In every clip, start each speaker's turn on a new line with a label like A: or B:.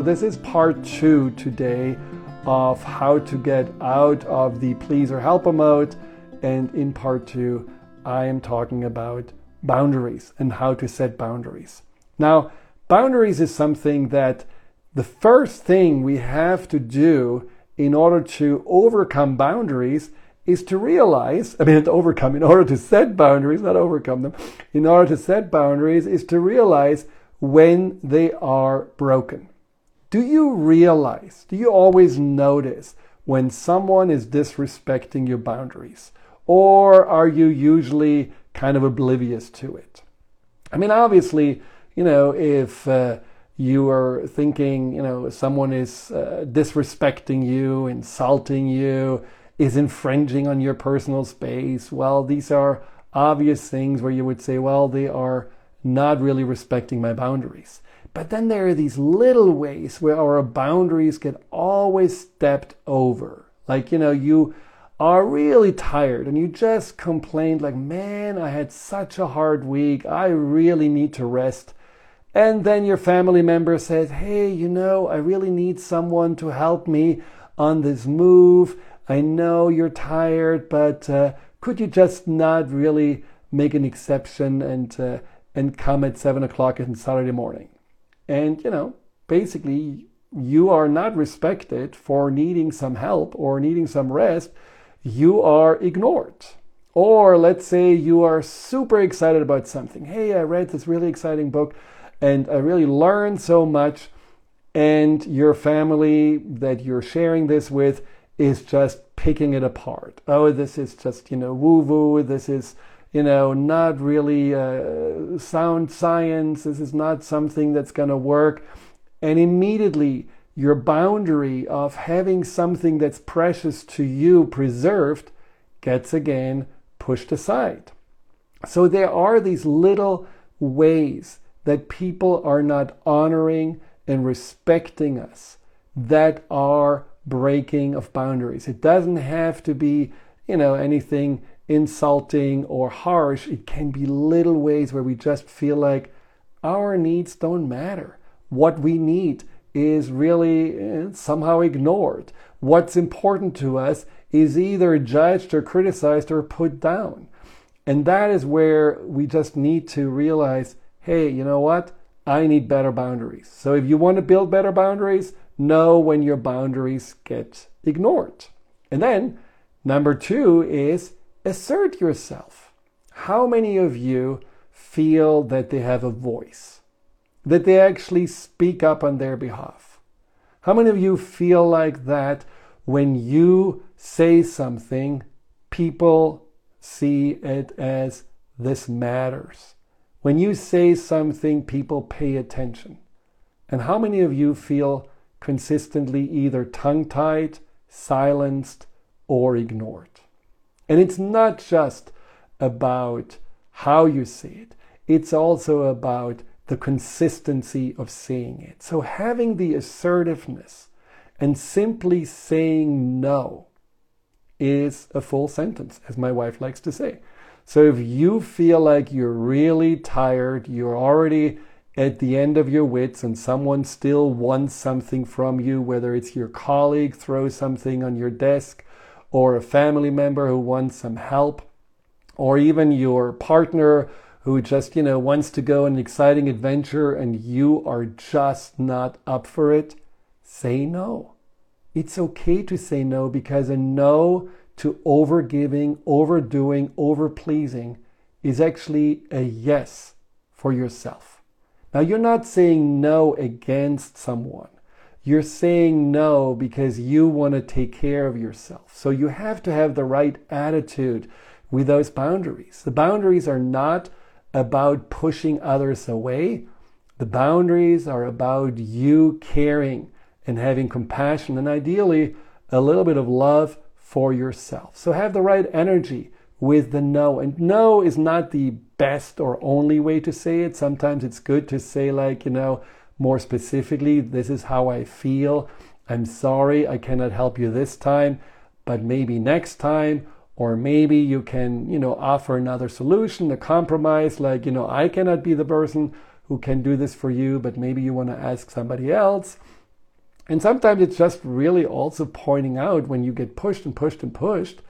A: This is part two today of how to get out of the please pleaser helper mode. And in part two, I am talking about boundaries and how to set boundaries. Now, boundaries is something that the first thing we have to do in order to overcome boundaries is to realize, I mean, to overcome, in order to set boundaries, not overcome them, in order to set boundaries is to realize when they are broken. Do you realize, do you always notice when someone is disrespecting your boundaries? Or are you usually kind of oblivious to it? I mean, obviously, you know, if uh, you are thinking, you know, someone is uh, disrespecting you, insulting you, is infringing on your personal space, well, these are obvious things where you would say, well, they are not really respecting my boundaries. But then there are these little ways where our boundaries get always stepped over. Like, you know, you are really tired and you just complained, like, man, I had such a hard week. I really need to rest. And then your family member says, hey, you know, I really need someone to help me on this move. I know you're tired, but uh, could you just not really make an exception and, uh, and come at seven o'clock on Saturday morning? And, you know, basically, you are not respected for needing some help or needing some rest. You are ignored. Or let's say you are super excited about something. Hey, I read this really exciting book and I really learned so much. And your family that you're sharing this with is just picking it apart. Oh, this is just, you know, woo woo. This is you know, not really uh, sound science. This is not something that's going to work. And immediately, your boundary of having something that's precious to you preserved gets again pushed aside. So there are these little ways that people are not honoring and respecting us that are breaking of boundaries. It doesn't have to be, you know, anything insulting or harsh. It can be little ways where we just feel like our needs don't matter. What we need is really eh, somehow ignored. What's important to us is either judged or criticized or put down. And that is where we just need to realize hey, you know what? I need better boundaries. So if you want to build better boundaries, know when your boundaries get ignored. And then number two is assert yourself. How many of you feel that they have a voice, that they actually speak up on their behalf? How many of you feel like that when you say something, people see it as this matters? When you say something, people pay attention. And how many of you feel consistently either tongue tied, silenced, or ignored? And it's not just about how you say it, it's also about the consistency of saying it. So having the assertiveness and simply saying no is a full sentence, as my wife likes to say. So if you feel like you're really tired, you're already at the end of your wits, and someone still wants something from you, whether it's your colleague throws something on your desk or a family member who wants some help, or even your partner who just, you know, wants to go on an exciting adventure and you are just not up for it, say no. It's okay to say no because a no to overgiving, overdoing, overpleasing is actually a yes for yourself. Now, you're not saying no against someone. You're saying no because you want to take care of yourself. So you have to have the right attitude with those boundaries. The boundaries are not about pushing others away. The boundaries are about you caring and having compassion and ideally a little bit of love for yourself. So have the right energy with the no. And no is not the best or only way to say it. Sometimes it's good to say, like, you know, more specifically, this is how I feel. I'm sorry, I cannot help you this time, but maybe next time, or maybe you can, you know, offer another solution, a compromise, like, you know, I cannot be the person who can do this for you, but maybe you want to ask somebody else. And sometimes it's just really also pointing out when you get pushed and pushed and pushed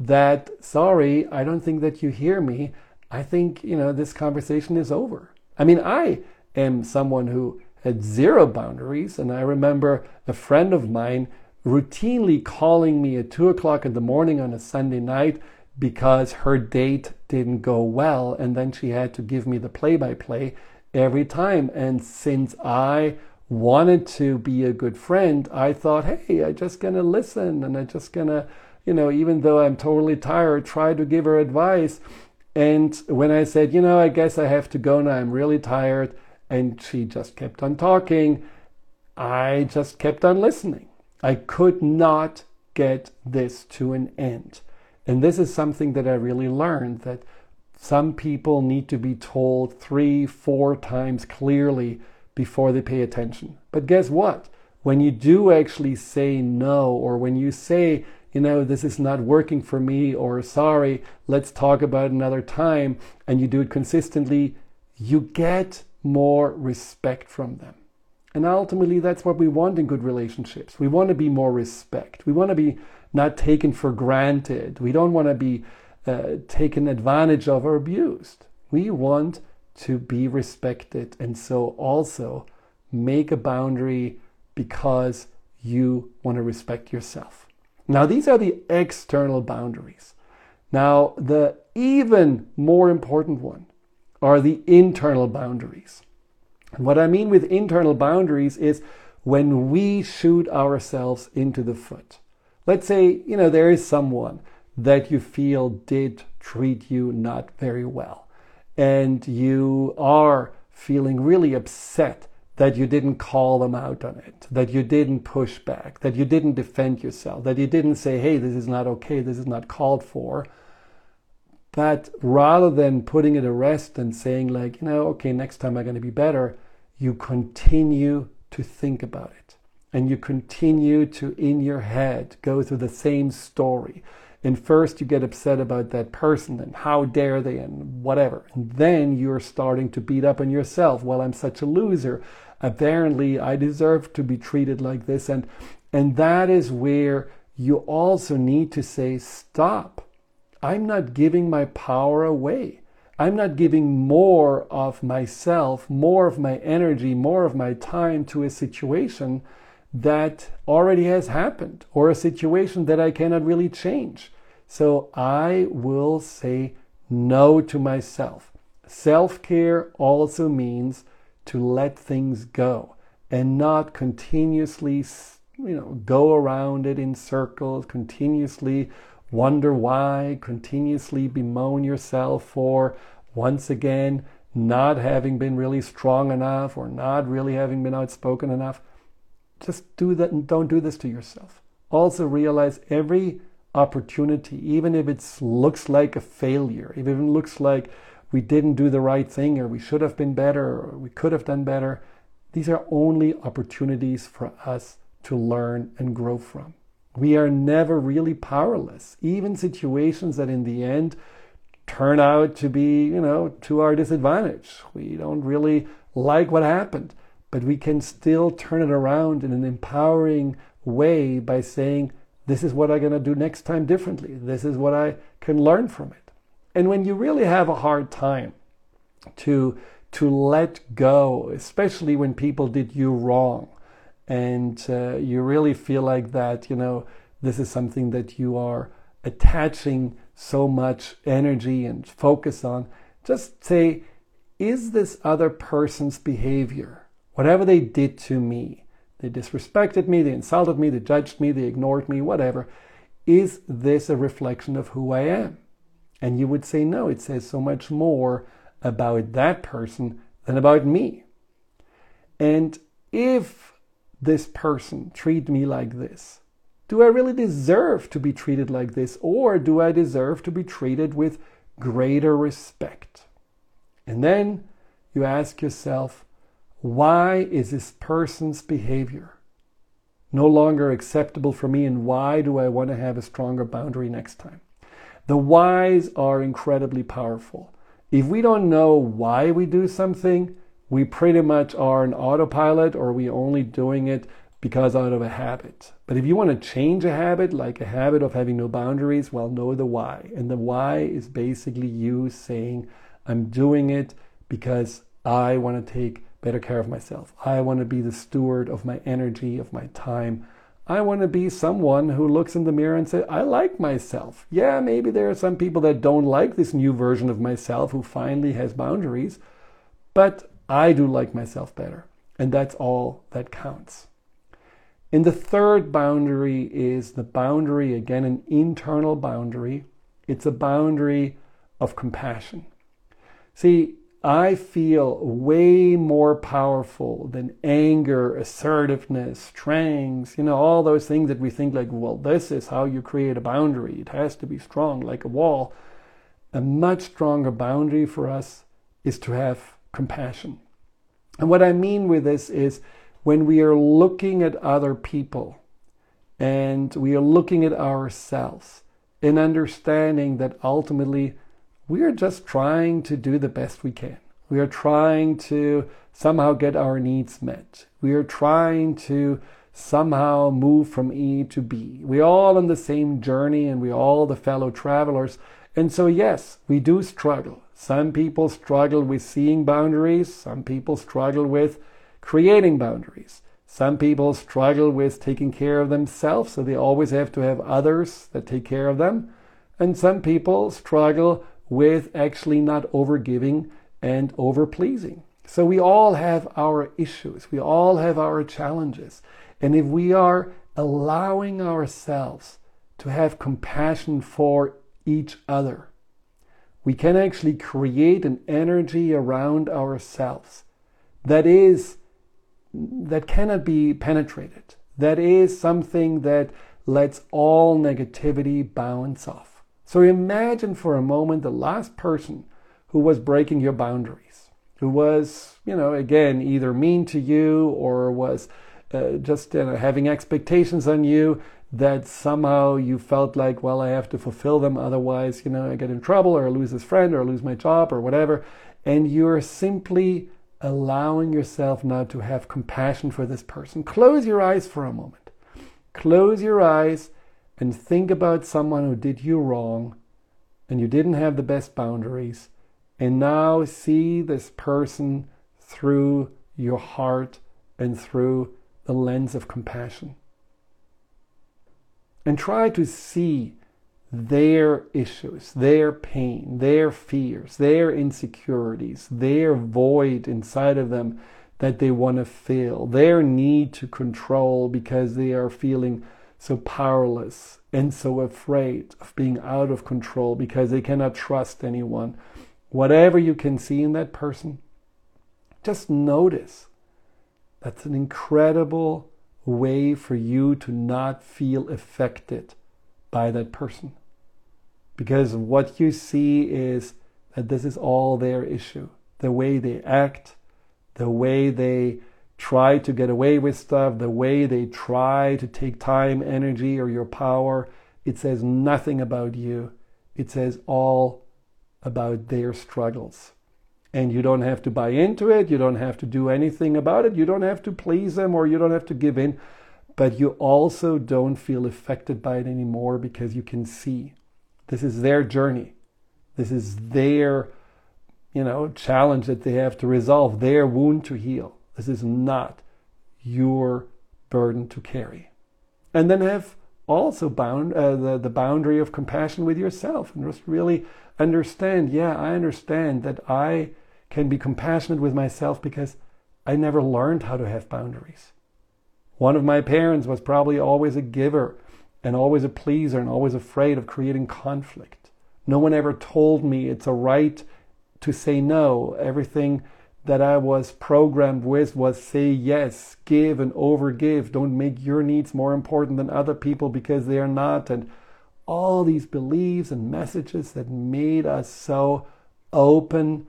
A: that, sorry, I don't think that you hear me. I think, you know, this conversation is over. I mean, I am someone who had zero boundaries. And I remember a friend of mine routinely calling me at two o'clock in the morning on a Sunday night because her date didn't go well. And then she had to give me the play by play every time. And since I wanted to be a good friend, I thought, hey, I'm just going to listen and I'm just going to, you know, even though I'm totally tired, try to give her advice. And when I said, you know, I guess I have to go now, I'm really tired, and she just kept on talking, I just kept on listening. I could not get this to an end. And this is something that I really learned that some people need to be told three, four times clearly before they pay attention. But guess what? When you do actually say no, or when you say, you know, this is not working for me, or sorry, let's talk about another time, and you do it consistently, you get more respect from them. And ultimately, that's what we want in good relationships. We want to be more respect. We want to be not taken for granted. We don't want to be uh, taken advantage of or abused. We want to be respected. And so also make a boundary because you want to respect yourself. Now, these are the external boundaries. Now, the even more important one are the internal boundaries. And what I mean with internal boundaries is when we shoot ourselves into the foot. Let's say, you know, there is someone that you feel did treat you not very well and you are feeling really upset that you didn't call them out on it, that you didn't push back, that you didn't defend yourself, that you didn't say, hey, this is not okay, this is not called for. But rather than putting it to rest and saying, like, you know, okay, next time I'm going to be better, you continue to think about it. And you continue to, in your head, go through the same story and first you get upset about that person and how dare they and whatever. And then you're starting to beat up on yourself. Well, I'm such a loser. Apparently, I deserve to be treated like this. And, and that is where you also need to say, stop. I'm not giving my power away. I'm not giving more of myself, more of my energy, more of my time to a situation that already has happened or a situation that I cannot really change. So I will say no to myself. Self care also means to let things go and not continuously you know go around it in circles continuously wonder why continuously bemoan yourself for once again not having been really strong enough or not really having been outspoken enough just do that and don't do this to yourself. Also realize every opportunity, even if it looks like a failure, even if it looks like we didn't do the right thing or we should have been better or we could have done better, these are only opportunities for us to learn and grow from. We are never really powerless. Even situations that in the end turn out to be, you know, to our disadvantage. We don't really like what happened but we can still turn it around in an empowering way by saying, This is what I'm going to do next time differently. This is what I can learn from it. And when you really have a hard time to, to let go, especially when people did you wrong, and uh, you really feel like that, you know, this is something that you are attaching so much energy and focus on, just say, is this other person's behavior Whatever they did to me, they disrespected me, they insulted me, they judged me, they ignored me, whatever. Is this a reflection of who I am? And you would say, no, it says so much more about that person than about me. And if this person treat me like this, do I really deserve to be treated like this? Or do I deserve to be treated with greater respect? And then you ask yourself, why is this person's behavior no longer acceptable for me and why do I want to have a stronger boundary next time? The whys are incredibly powerful. If we don't know why we do something, we pretty much are an autopilot or we only doing it because out of a habit. But if you want to change a habit, like a habit of having no boundaries, well, know the why. And the why is basically you saying, I'm doing it because I want to take better care of myself. I want to be the steward of my energy, of my time. I want to be someone who looks in the mirror and says, I like myself. Yeah, maybe there are some people that don't like this new version of myself who finally has boundaries, but I do like myself better. And that's all that counts. And the third boundary is the boundary, again, an internal boundary. It's a boundary of compassion. See, I feel way more powerful than anger, assertiveness, strength, you know, all those things that we think like, well, this is how you create a boundary. It has to be strong like a wall. A much stronger boundary for us is to have compassion. And what I mean with this is when we are looking at other people and we are looking at ourselves and understanding that ultimately we are just trying to do the best we can. We are trying to somehow get our needs met. We are trying to somehow move from E to B. We're all on the same journey and we're all the fellow travelers. And so, yes, we do struggle. Some people struggle with seeing boundaries, some people struggle with creating boundaries. Some people struggle with taking care of themselves, so they always have to have others that take care of them. And some people struggle with actually not overgiving and overpleasing. So we all have our issues, we all have our challenges. And if we are allowing ourselves to have compassion for each other, we can actually create an energy around ourselves that is that cannot be penetrated. That is something that lets all negativity bounce off. So imagine for a moment the last person who was breaking your boundaries, who was, you know, again, either mean to you or was uh, just you know, having expectations on you that somehow you felt like, well, I have to fulfill them, otherwise, you know, I get in trouble or I lose this friend or I lose my job or whatever. And you're simply allowing yourself now to have compassion for this person. Close your eyes for a moment. Close your eyes and think about someone who did you wrong and you didn't have the best boundaries, and now see this person through your heart and through the lens of compassion. And try to see their issues, their pain, their fears, their insecurities, their void inside of them that they want to fill, their need to control because they are feeling so powerless and so afraid of being out of control because they cannot trust anyone. Whatever you can see in that person, just notice. That's an incredible way for you to not feel affected by that person. Because what you see is that this is all their issue. The way they act, the way they try to get away with stuff, the way they try to take time, energy, or your power, it says nothing about you. It says all about their struggles. And you don't have to buy into it. You don't have to do anything about it. You don't have to please them or you don't have to give in. But you also don't feel affected by it anymore because you can see this is their journey. This is their, you know, challenge that they have to resolve, their wound to heal. This is not your burden to carry. And then have also bound uh, the, the boundary of compassion with yourself and just really understand yeah i understand that i can be compassionate with myself because i never learned how to have boundaries one of my parents was probably always a giver and always a pleaser and always afraid of creating conflict no one ever told me it's a right to say no everything that I was programmed with was say yes, give and overgive. Don't make your needs more important than other people because they are not. And all these beliefs and messages that made us so open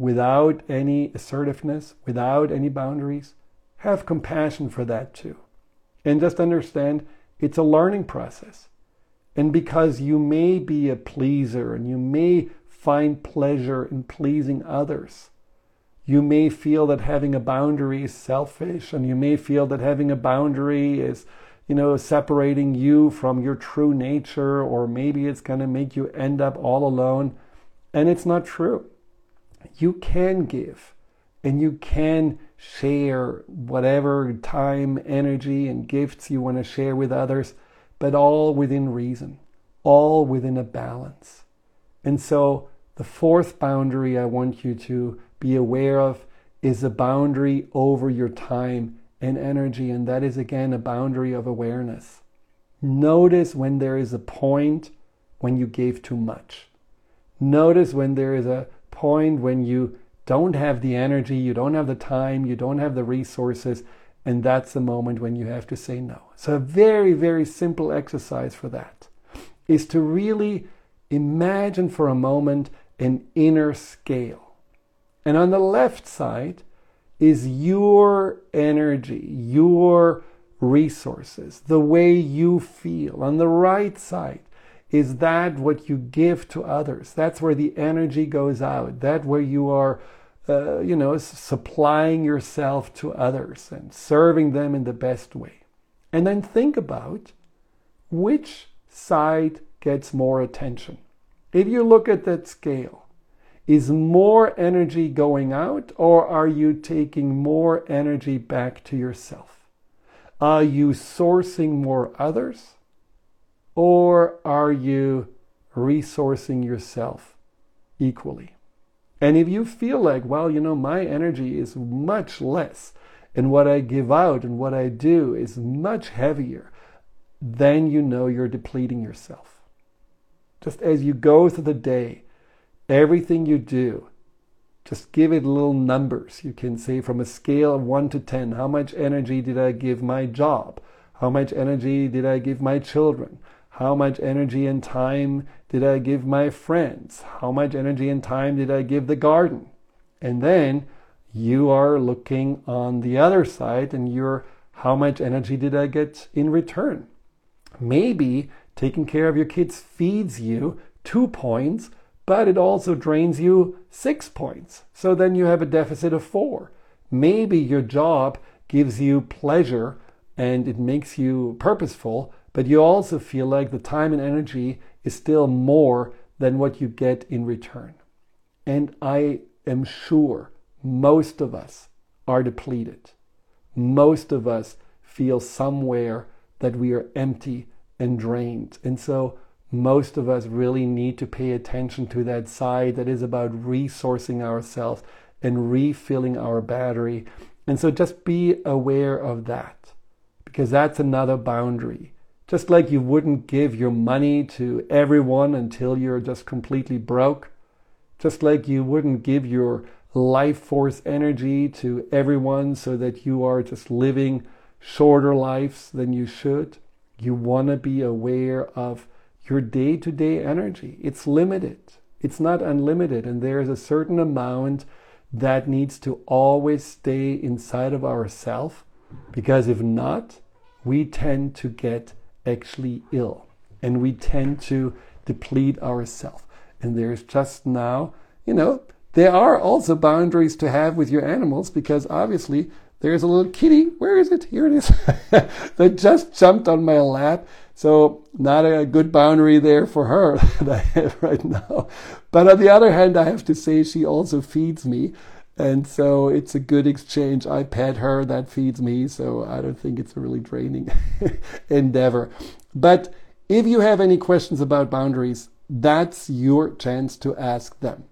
A: without any assertiveness, without any boundaries. Have compassion for that too. And just understand it's a learning process. And because you may be a pleaser and you may find pleasure in pleasing others, You may feel that having a boundary is selfish, and you may feel that having a boundary is, you know, separating you from your true nature, or maybe it's going to make you end up all alone. And it's not true. You can give and you can share whatever time, energy, and gifts you want to share with others, but all within reason, all within a balance. And so, the fourth boundary I want you to be aware of is a boundary over your time and energy, and that is again a boundary of awareness. Notice when there is a point when you gave too much. Notice when there is a point when you don't have the energy, you don't have the time, you don't have the resources, and that's the moment when you have to say no. So, a very, very simple exercise for that is to really imagine for a moment an inner scale. And on the left side is your energy, your resources, the way you feel. On the right side is that what you give to others. That's where the energy goes out. That where you are, uh, you know, supplying yourself to others and serving them in the best way. And then think about which side gets more attention. If you look at that scale, is more energy going out or are you taking more energy back to yourself? Are you sourcing more others or are you resourcing yourself equally? And if you feel like, well, you know, my energy is much less and what I give out and what I do is much heavier, then you know you're depleting yourself. Just as you go through the day, everything you do, just give it little numbers. You can say from a scale of 1 to 10, how much energy did I give my job? How much energy did I give my children? How much energy and time did I give my friends? How much energy and time did I give the garden? And then you are looking on the other side and you're how much energy did I get in return? Maybe Taking care of your kids feeds you two points, but it also drains you six points. So then you have a deficit of four. Maybe your job gives you pleasure and it makes you purposeful, but you also feel like the time and energy is still more than what you get in return. And I am sure most of us are depleted. Most of us feel somewhere that we are empty and drained. And so most of us really need to pay attention to that side that is about resourcing ourselves and refilling our battery. And so just be aware of that because that's another boundary. Just like you wouldn't give your money to everyone until you're just completely broke, just like you wouldn't give your life force energy to everyone so that you are just living shorter lives than you should. You want to be aware of your day to day energy. It's limited, it's not unlimited, and there's a certain amount that needs to always stay inside of ourself because if not, we tend to get actually ill and we tend to deplete ourselves. And there's just now, you know, there are also boundaries to have with your animals because obviously there's a little kitty. Where is it? Here it is. that just jumped on my lap. So not a good boundary there for her that I have right now. But on the other hand, I have to say she also feeds me. And so it's a good exchange. I pet her, that feeds me. So I don't think it's a really draining endeavor. But if you have any questions about boundaries, that's your chance to ask them.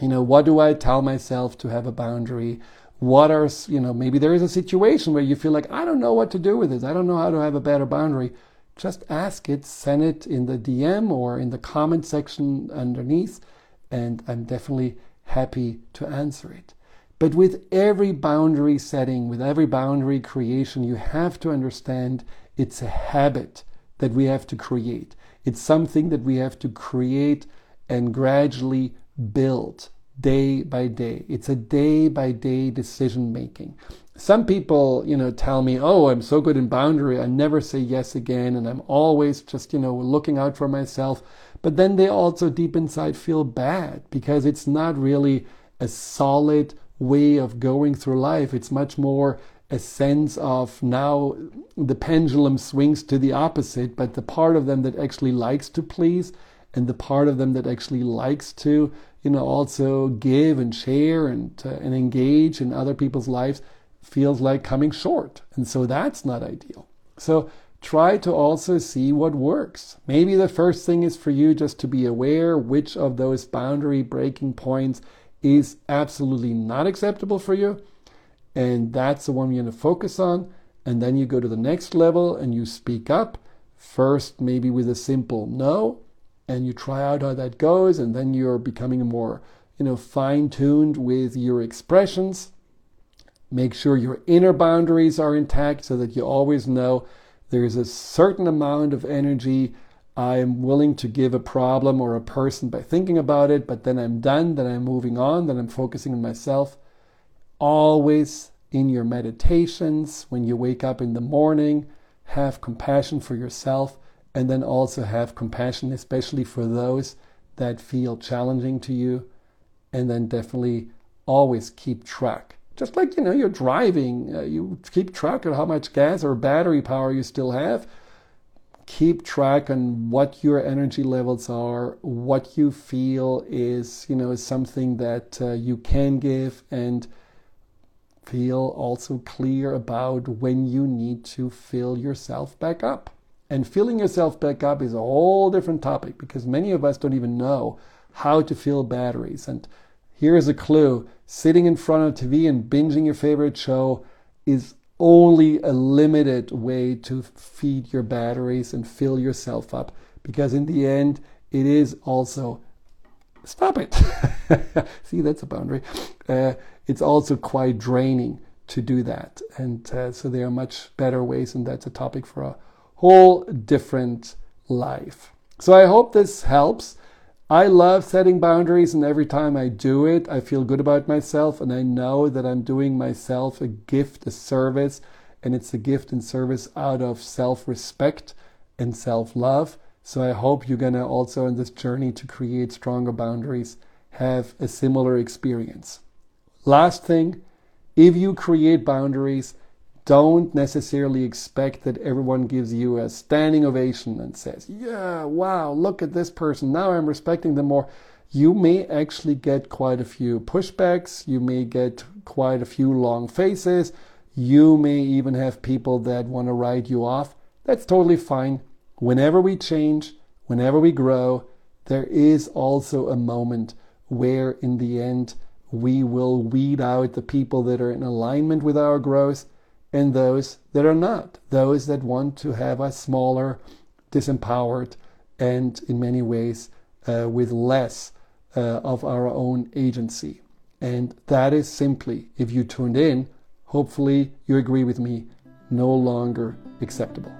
A: You know, what do I tell myself to have a boundary? what are you know maybe there is a situation where you feel like i don't know what to do with this i don't know how to have a better boundary just ask it send it in the dm or in the comment section underneath and i'm definitely happy to answer it but with every boundary setting with every boundary creation you have to understand it's a habit that we have to create it's something that we have to create and gradually build day by day. It's a day by day decision making. Some people, you know, tell me, "Oh, I'm so good in boundary. I never say yes again and I'm always just, you know, looking out for myself." But then they also deep inside feel bad because it's not really a solid way of going through life. It's much more a sense of now the pendulum swings to the opposite, but the part of them that actually likes to please and the part of them that actually likes to, you know, also give and share and, uh, and engage in other people's lives feels like coming short. And so that's not ideal. So try to also see what works. Maybe the first thing is for you just to be aware which of those boundary breaking points is absolutely not acceptable for you. And that's the one you're going to focus on. And then you go to the next level and you speak up. First, maybe with a simple no, and you try out how that goes. And then you're becoming more, you know, fine tuned with your expressions. Make sure your inner boundaries are intact so that you always know there's a certain amount of energy I am willing to give a problem or a person by thinking about it, but then I'm done, then I'm moving on, then I'm focusing on myself. Always in your meditations, when you wake up in the morning, have compassion for yourself and then also have compassion, especially for those that feel challenging to you. And then definitely always keep track just like you know you're driving uh, you keep track of how much gas or battery power you still have keep track on what your energy levels are what you feel is you know is something that uh, you can give and feel also clear about when you need to fill yourself back up. And filling yourself back up is a whole different topic because many of us don't even know how to fill batteries. And here is a clue. Sitting in front of TV and binging your favorite show is only a limited way to feed your batteries and fill yourself up because in the end it is also stop it. See that's a boundary. Uh, it's also quite draining to do that. And uh, so there are much better ways and that's a topic for a whole different life. So i hope this helps I love setting boundaries, and every time I do it, I feel good about myself, and I know that I'm doing myself a gift, a service, and it's a gift and service out of self respect and self love. So I hope you're gonna also, in this journey to create stronger boundaries, have a similar experience. Last thing, if you create boundaries, don't necessarily expect that everyone gives you a standing ovation and says, Yeah, wow, look at this person. Now I'm respecting them more. You may actually get quite a few pushbacks. You may get quite a few long faces. You may even have people that want to write you off. That's totally fine. Whenever we change, whenever we grow, there is also a moment where, in the end, we will weed out the people that are in alignment with our growth and those that are not, those that want to have a smaller, disempowered, and in many ways uh, with less uh, of our own agency. And that is simply, if you tuned in, hopefully you agree with me, no longer acceptable.